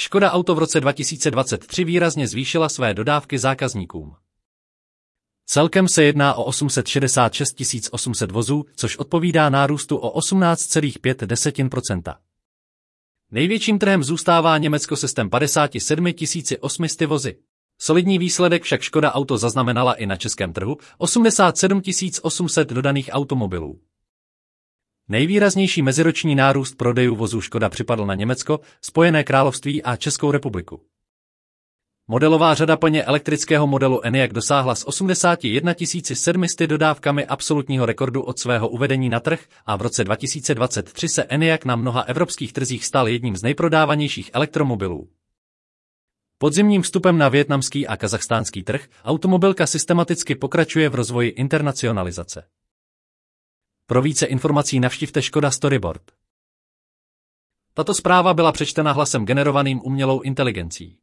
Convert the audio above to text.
Škoda Auto v roce 2023 výrazně zvýšila své dodávky zákazníkům. Celkem se jedná o 866 800 vozů, což odpovídá nárůstu o 18,5 Největším trhem zůstává Německo systém 57 800 vozy. Solidní výsledek však Škoda Auto zaznamenala i na českém trhu 87 800 dodaných automobilů. Nejvýraznější meziroční nárůst prodejů vozů Škoda připadl na Německo, Spojené království a Českou republiku. Modelová řada plně elektrického modelu Enyaq dosáhla s 81 700 dodávkami absolutního rekordu od svého uvedení na trh a v roce 2023 se Enyaq na mnoha evropských trzích stal jedním z nejprodávanějších elektromobilů. Podzimním vstupem na větnamský a kazachstánský trh automobilka systematicky pokračuje v rozvoji internacionalizace. Pro více informací navštivte Škoda Storyboard. Tato zpráva byla přečtena hlasem generovaným umělou inteligencí.